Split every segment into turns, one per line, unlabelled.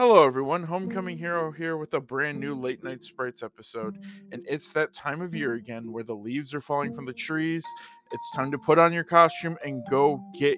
Hello, everyone. Homecoming Hero here with a brand new Late Night Sprites episode. And it's that time of year again where the leaves are falling from the trees. It's time to put on your costume and go get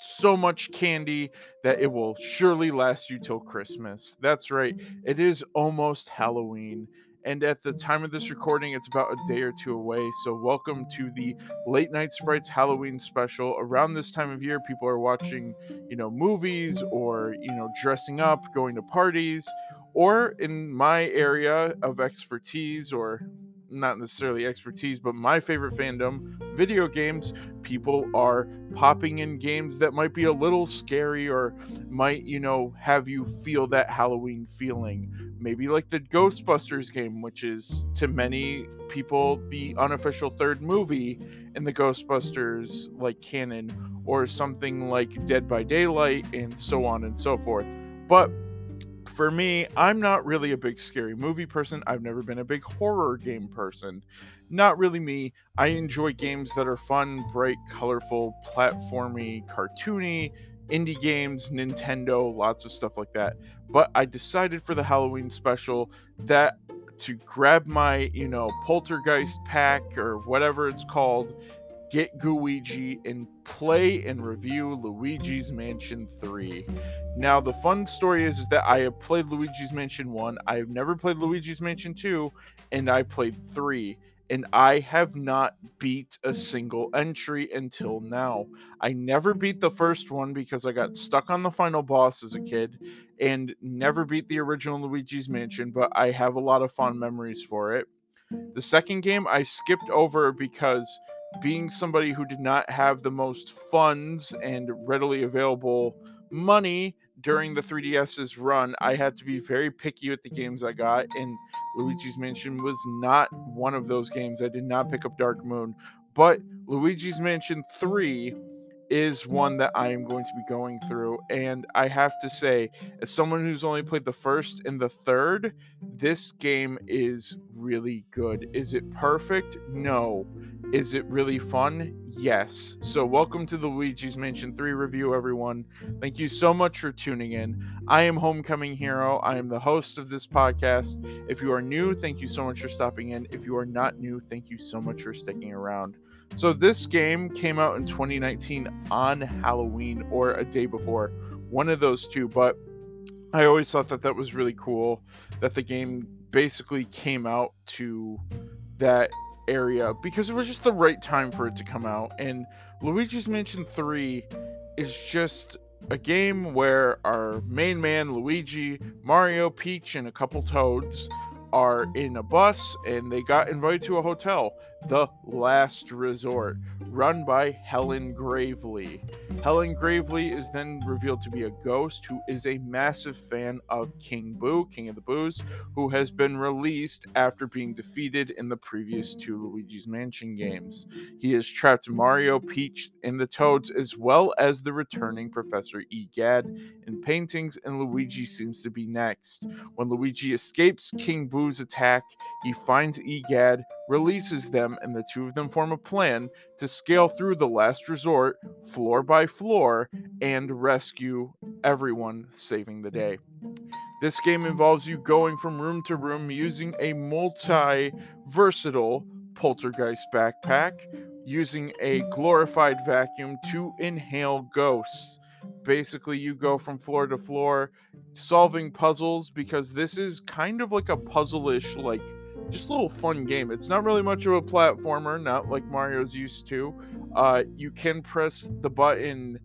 so much candy that it will surely last you till Christmas. That's right, it is almost Halloween and at the time of this mm-hmm. recording, it's about a day or two away. So, welcome to the Late Night Sprites Halloween special. Around this time of year, people are watching, you know, movies or, you know, dressing up, going to parties, or in my area of expertise or not necessarily mm-hmm. expertise, but my favorite fandom, video games, people are popping in games that might be a little scary or might, you know, have you feel that Halloween feeling. Maybe like the Ghostbusters game, which is to many people the unofficial third movie in the Ghostbusters like canon, or something like Dead by Daylight, and so on and so forth. But for me, I'm not really a big scary movie person. I've never been a big horror game person. Not really me. I enjoy games that are fun, bright, colorful, platformy, cartoony, indie games, Nintendo, lots of stuff like that. But I decided for the Halloween special that to grab my, you know, poltergeist pack or whatever it's called, get Gooigi and play and review Luigi's Mansion 3. Now, the fun story is, is that I have played Luigi's Mansion 1, I have never played Luigi's Mansion 2, and I played 3. And I have not beat a single entry until now. I never beat the first one because I got stuck on the final boss as a kid and never beat the original Luigi's Mansion, but I have a lot of fond memories for it. The second game I skipped over because being somebody who did not have the most funds and readily available money during the 3DS's run, I had to be very picky with the games I got, and Luigi's Mansion was not one of those games. I did not pick up Dark Moon, but Luigi's Mansion 3 is one that I am going to be going through. And I have to say, as someone who's only played the first and the third, this game is really good. Is it perfect? No. Is it really fun? Yes. So, welcome to the Luigi's Mansion 3 review, everyone. Thank you so much for tuning in. I am Homecoming Hero. I am the host of this podcast. If you are new, thank you so much for stopping in. If you are not new, thank you so much for sticking around. So this game came out in 2019 on Halloween or a day before, one of those two. But I always thought that that was really cool that the game basically came out to that area because it was just the right time for it to come out. And Luigi's Mansion 3 is just a game where our main man Luigi, Mario, Peach, and a couple Toads are in a bus and they got invited to a hotel, The Last Resort, run by Helen Gravely. Helen Gravely is then revealed to be a ghost who is a massive fan of King Boo, King of the Boos, who has been released after being defeated in the previous two Luigi's Mansion games. He has trapped Mario, Peach, and the Toads, as well as the returning Professor E. Egad in paintings, and Luigi seems to be next. When Luigi escapes King Boo attack, he finds Egad, releases them, and the two of them form a plan to scale through the last resort, floor by floor, and rescue everyone, saving the day. This game involves you going from room to room using a multi versatile poltergeist backpack, using a glorified vacuum to inhale ghosts basically you go from floor to floor solving puzzles because this is kind of like a puzzle-ish like just a little fun game. It's not really much of a platformer not like mario's used to. Uh, you can press the button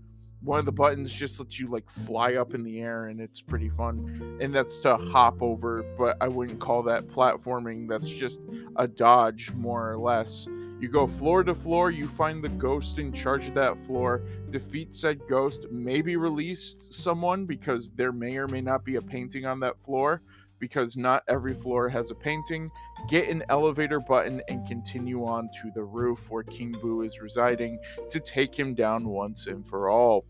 one of the buttons just lets you like fly up in the air and it's pretty fun. And that's to hop over but i wouldn't call that platforming. That's just a dodge more or less you go floor to floor, you find the ghost in charge of that floor, defeat said ghost, maybe release someone because there may or may not be a painting on that floor because not every floor has a painting. Get an elevator button and continue on to the roof where King Boo is residing to take him down once and for all.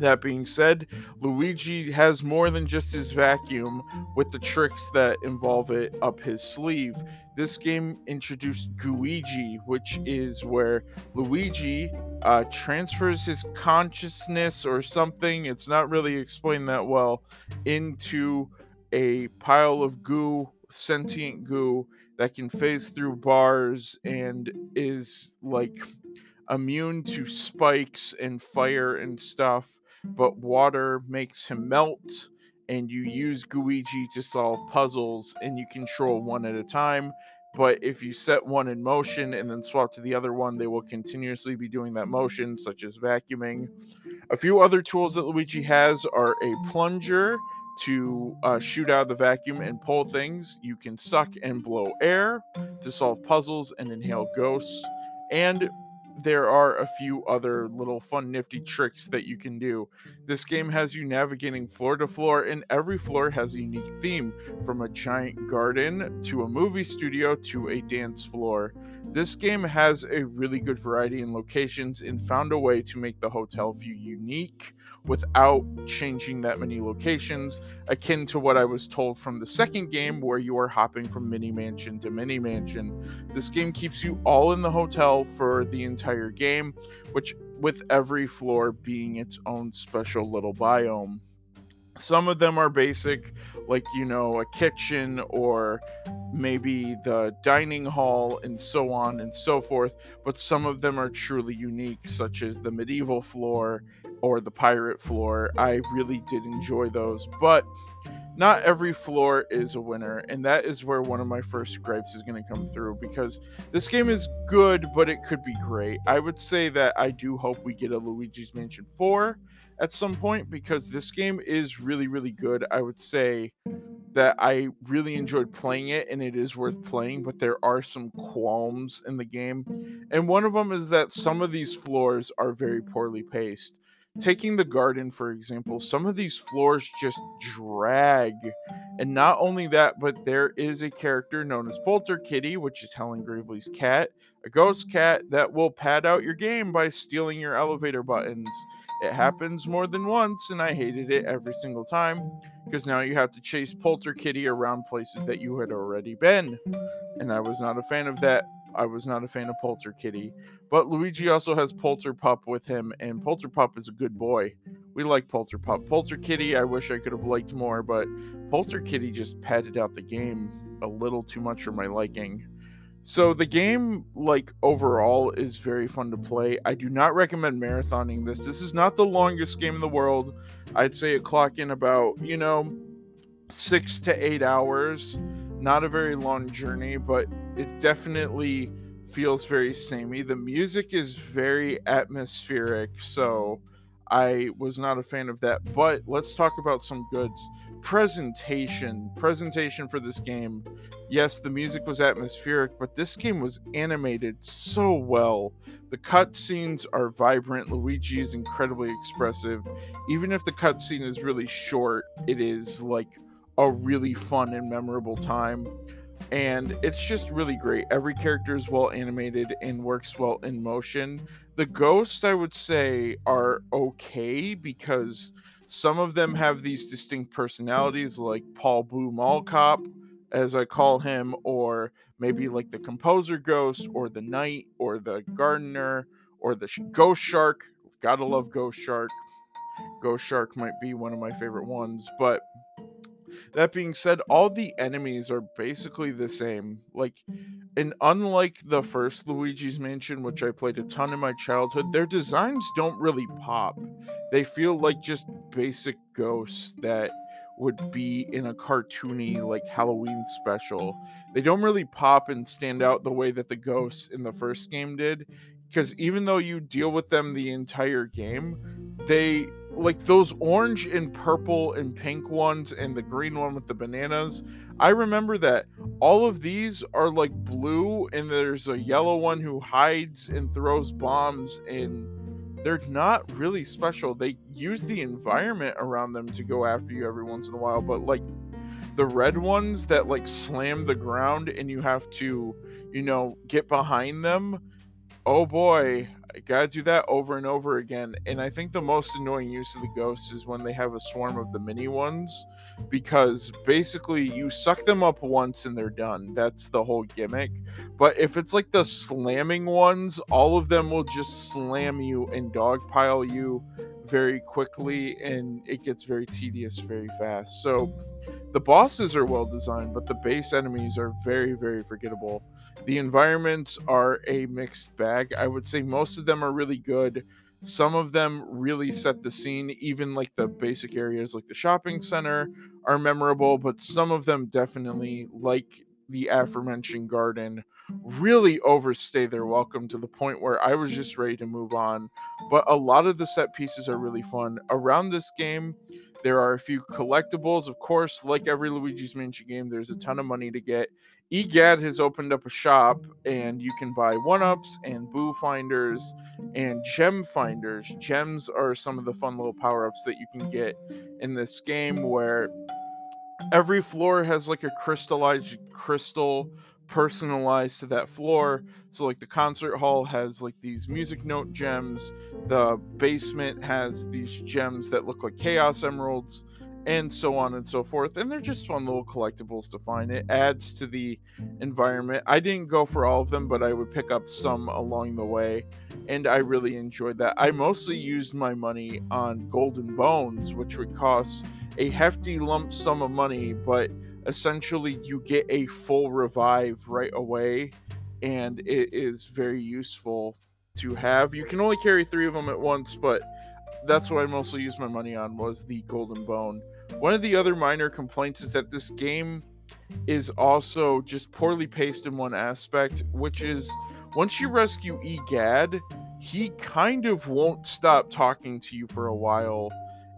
That being said, Luigi has more than just his vacuum with the tricks that involve it up his sleeve. This game introduced Gooigi, which is where Luigi uh, transfers his consciousness or something, it's not really explained that well, into a pile of goo, sentient goo, that can phase through bars and is like immune to spikes and fire and stuff but water makes him melt and you use Gooigi to solve puzzles and you control one at a time. But if you set one in motion and then swap to the other one, they will continuously be doing that motion, such as vacuuming. A few other tools that Luigi has are a plunger to uh, shoot out of the vacuum and pull things. You can suck and blow air to solve puzzles and inhale ghosts. And there are a few other little fun nifty tricks that you can do. This game has you navigating floor to floor and every floor has a unique theme from a giant garden to a movie studio to a dance floor. This game has a really good variety in locations and found a way to make the hotel feel unique without changing that many locations, akin to what I was told from the second game where you are hopping from mini mansion to mini mansion. This game keeps you all in the hotel for the entire game, which with every floor being its own special little biome. Some of them are basic, like, you know, a kitchen or maybe the dining hall and so on and so forth, but some of them are truly unique, such as the medieval floor or the pirate floor. I really did enjoy those, but not every floor is a winner, and that is where one of my first gripes is going to come through because this game is good, but it could be great. I would say that I do hope we get a Luigi's Mansion 4 at some point because this game is really, really good. I would say that I really enjoyed playing it and it is worth playing, but there are some qualms in the game. And one of them is that some of these floors are very poorly paced. Taking the garden, for example, some of these floors just drag. And not only that, but there is a character known as Polter Kitty, which is Helen Gravely's cat, a ghost cat that will pad out your game by stealing your elevator buttons. It happens more than once, and I hated it every single time because now you have to chase Polter Kitty around places that you had already been. And I was not a fan of that. I was not a fan of Polter Kitty. But Luigi also has Polterpup with him, and Polterpup is a good boy. We like Polterpup. Polter Kitty, I wish I could have liked more, but Polter Kitty just padded out the game a little too much for my liking. So the game, like overall, is very fun to play. I do not recommend marathoning this. This is not the longest game in the world. I'd say it clock in about, you know, six to eight hours. Not a very long journey, but it definitely feels very samey. The music is very atmospheric, so I was not a fan of that. But let's talk about some goods. Presentation. Presentation for this game. Yes, the music was atmospheric, but this game was animated so well. The cutscenes are vibrant. Luigi is incredibly expressive. Even if the cutscene is really short, it is like a really fun and memorable time and it's just really great. Every character is well animated and works well in motion. The ghosts, I would say, are okay because some of them have these distinct personalities, like Paul Blue Mall Cop, as I call him, or maybe like the composer ghost, or the knight, or the gardener, or the sh- ghost shark. Gotta love Ghost Shark. Ghost Shark might be one of my favorite ones, but that being said, all the enemies are basically the same. Like, and unlike the first Luigi's Mansion, which I played a ton in my childhood, their designs don't really pop. They feel like just basic ghosts that would be in a cartoony, like Halloween special. They don't really pop and stand out the way that the ghosts in the first game did. Because even though you deal with them the entire game, they like those orange and purple and pink ones and the green one with the bananas. I remember that all of these are like blue and there's a yellow one who hides and throws bombs and they're not really special. They use the environment around them to go after you every once in a while, but like the red ones that like slam the ground and you have to, you know, get behind them. Oh boy, gotta do that over and over again. And I think the most annoying use of the ghost is when they have a swarm of the mini ones, because basically you suck them up once and they're done. That's the whole gimmick. But if it's like the slamming ones, all of them will just slam you and dogpile you very quickly, and it gets very tedious very fast. So the bosses are well designed, but the base enemies are very, very forgettable. The environments are a mixed bag. I would say most of them are really good. Some of them really set the scene, even like the basic areas like the shopping center are memorable, but some of them definitely, like the aforementioned garden, really overstay their welcome to the point where I was just ready to move on. But a lot of the set pieces are really fun. Around this game, there are a few collectibles. Of course, like every Luigi's Mansion game, there's a ton of mm-hmm. money to get. EGAD has opened up a shop, and you can buy one ups and boo finders and gem finders. Gems are some of the fun little power ups that you can get in this game where every floor has like a crystallized crystal personalized to that floor. Mm-hmm. So like the concert hall has like these music note gems, the basement has these gems that look like chaos emeralds and so on and so forth. And they're just fun little collectibles to find. It adds to the environment. I didn't go for all of them, but I would pick up some along the way, and I really enjoyed that. I mostly used my money on golden bones, which would cost a hefty lump sum of money, but essentially you get a full revive right away and it is very useful to have. You can only carry three of them at once but that's what i mostly used my money on was the golden bone. One of the other minor complaints is that this game is also just poorly paced in one aspect which is once you rescue egad he kind of won't stop talking to you for a while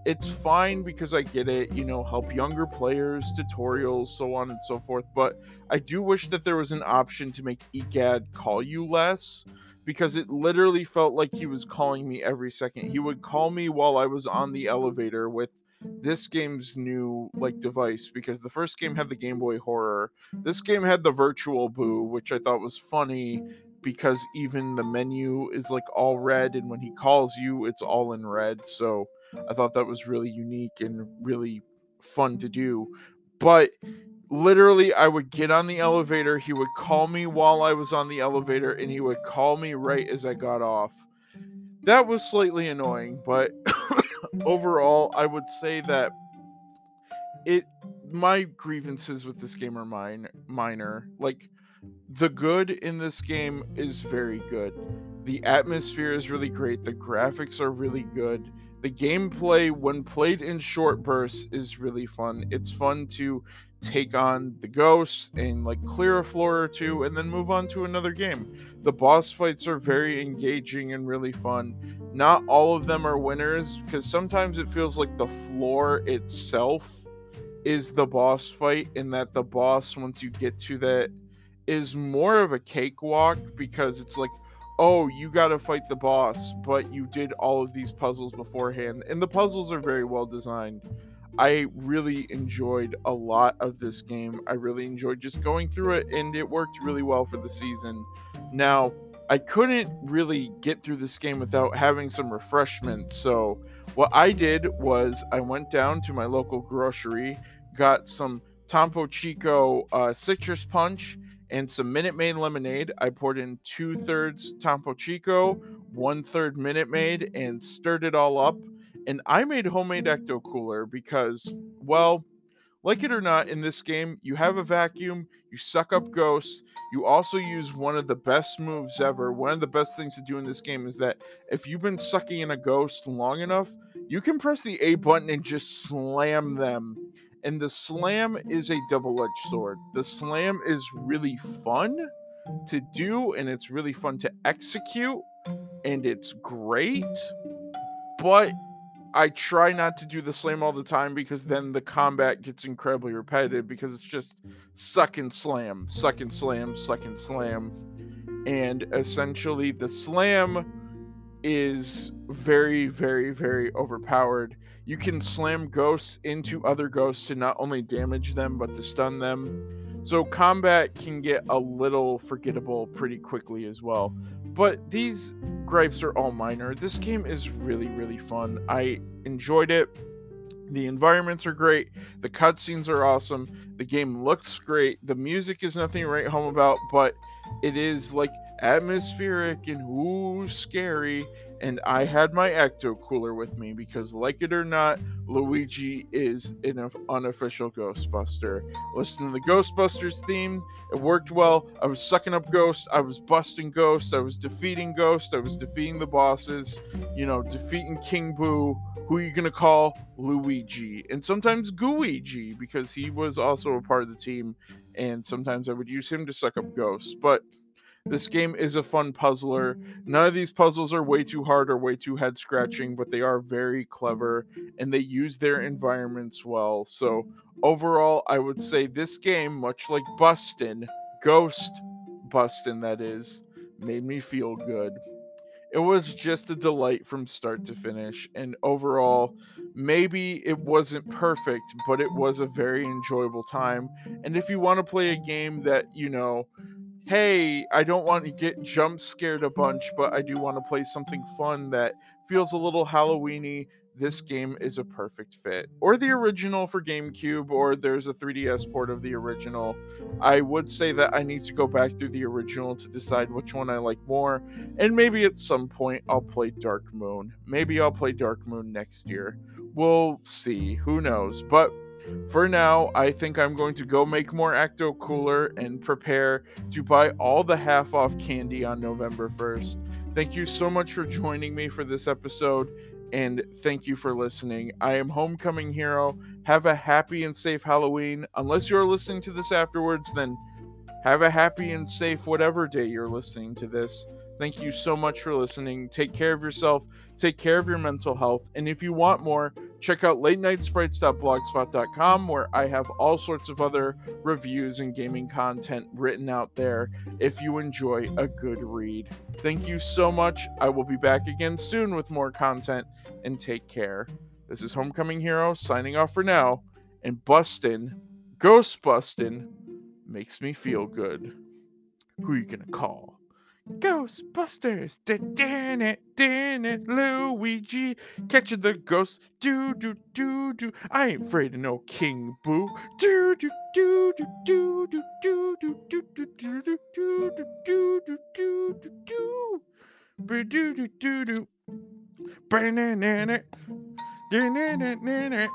it's fine because I get it, you know, help younger players, tutorials, so on and so forth. But I do wish that there was an option to make EGAD call you less because it literally felt like he was calling me every second. He would call me while I was on the elevator with this game's new like device because the first game had the Game Boy Horror. This game had the Virtual Boo, which I thought was funny because even the menu is like all red and when he calls you it's all in red. So I thought that was really unique and really fun to do. But literally, I would get on the elevator. He would call me while I was on the elevator, and he would call me right as I got off. That was slightly annoying, but overall, I would say that it my grievances with this game are mine minor. Like the good in this game is very good. The atmosphere is really great. The graphics are really good the gameplay when played in short bursts is really fun. It's fun to take on the ghosts and like clear a floor or two and then move on to another game. The boss fights are very engaging and really fun. Not all of them are winners because sometimes it feels like the floor itself is the boss fight and that the boss once you get to that is more of a cakewalk because it's like oh, you got to fight the boss, but you did all of these puzzles beforehand. And the puzzles are very well designed. I really enjoyed a lot of this game. I really enjoyed just going through it, and it worked really well for the season. Now, I couldn't really get through this game without having some refreshment. So, what I did was I went down to my local grocery, got some Topo Chico uh, citrus punch, and some Minute Maid lemonade. I poured in two thirds Topo Chico, one third Minute Maid, and stirred it all up. And I made homemade Ecto Cooler because, well, like it or not, in this game, you have a vacuum, you suck up ghosts, you also use one of the best moves ever. One of the best things to do in this game is that if you've been sucking in a ghost long enough, you can press the A button and just slam them and the mm-hmm. slam is a double-edged sword. The slam is really fun to do and it's really fun to execute and it's great. But I try not to do the slam all the time because then the combat gets incredibly repetitive because it's just suck and slam, suck and slam, suck and slam. And essentially the slam is very, very, very overpowered. You can slam ghosts into other ghosts to not only damage them but to stun them. So combat can get a little forgettable pretty quickly as well. But these gripes are all minor. This game is really, really fun. I enjoyed it. The environments are great. The cutscenes are awesome. The game looks great. The music is nothing write home about, but it is like atmospheric and ooh scary and I had my Ecto Cooler with me because, like it or not, Luigi is an unofficial Ghostbuster. Listen to the Ghostbusters theme, it worked well. I was sucking up ghosts, I was busting ghosts, I was defeating ghosts, I was defeating the bosses, you know, defeating King Boo. Who are you gonna call Luigi? And sometimes Gooigi because he was also a part of the team, and sometimes I would use him to suck up ghosts. But this mm-hmm. game is a fun puzzler. Mm-hmm. None of these puzzles are way too hard or way too head scratching, but they mm-hmm. are very clever and they use their environments well. So, overall, I would say this game, much like Bustin, Ghost Bustin, that is, made me feel good. It was just a delight from start to finish, and overall, maybe it wasn't perfect, but it was a very enjoyable time. And if you want to play a game that, you know, hey, I don't want to get jump scared a bunch, but I do want to play something fun that feels a little Halloweeny. This game is a perfect fit. Or the original for GameCube, or there's a 3DS port of the original. I would say that I need to go back through the original to decide which one I like more, and maybe at some point I'll play Dark Moon. Maybe I'll play Dark Moon next year. We'll see. Who knows? But for now, I think I'm going to go make more Ecto Cooler and prepare to buy all the half off candy on November 1st. Thank you so much for joining me for this episode, and thank you for listening. I am Homecoming Hero. Have a happy and safe Halloween. Unless you're listening to this afterwards, then have a happy and safe whatever day you're listening to this. Thank you so much for listening. Take care of yourself, take care of your mental health, and if you want more, check out late night where I have all sorts of other reviews and gaming content written out there if you enjoy a good read. Thank you so much. I will be back again soon with more content and take care. This is Homecoming Hero signing off for now, and bustin', ghost bustin', makes me feel good. Who you gonna call? Ghostbusters, damn it, damn it, Luigi, catching the ghost, do do do do. I ain't afraid of no King Boo, do do do do do do do do do do do do do do do do do do. Do do do do do. Banana, banana, banana.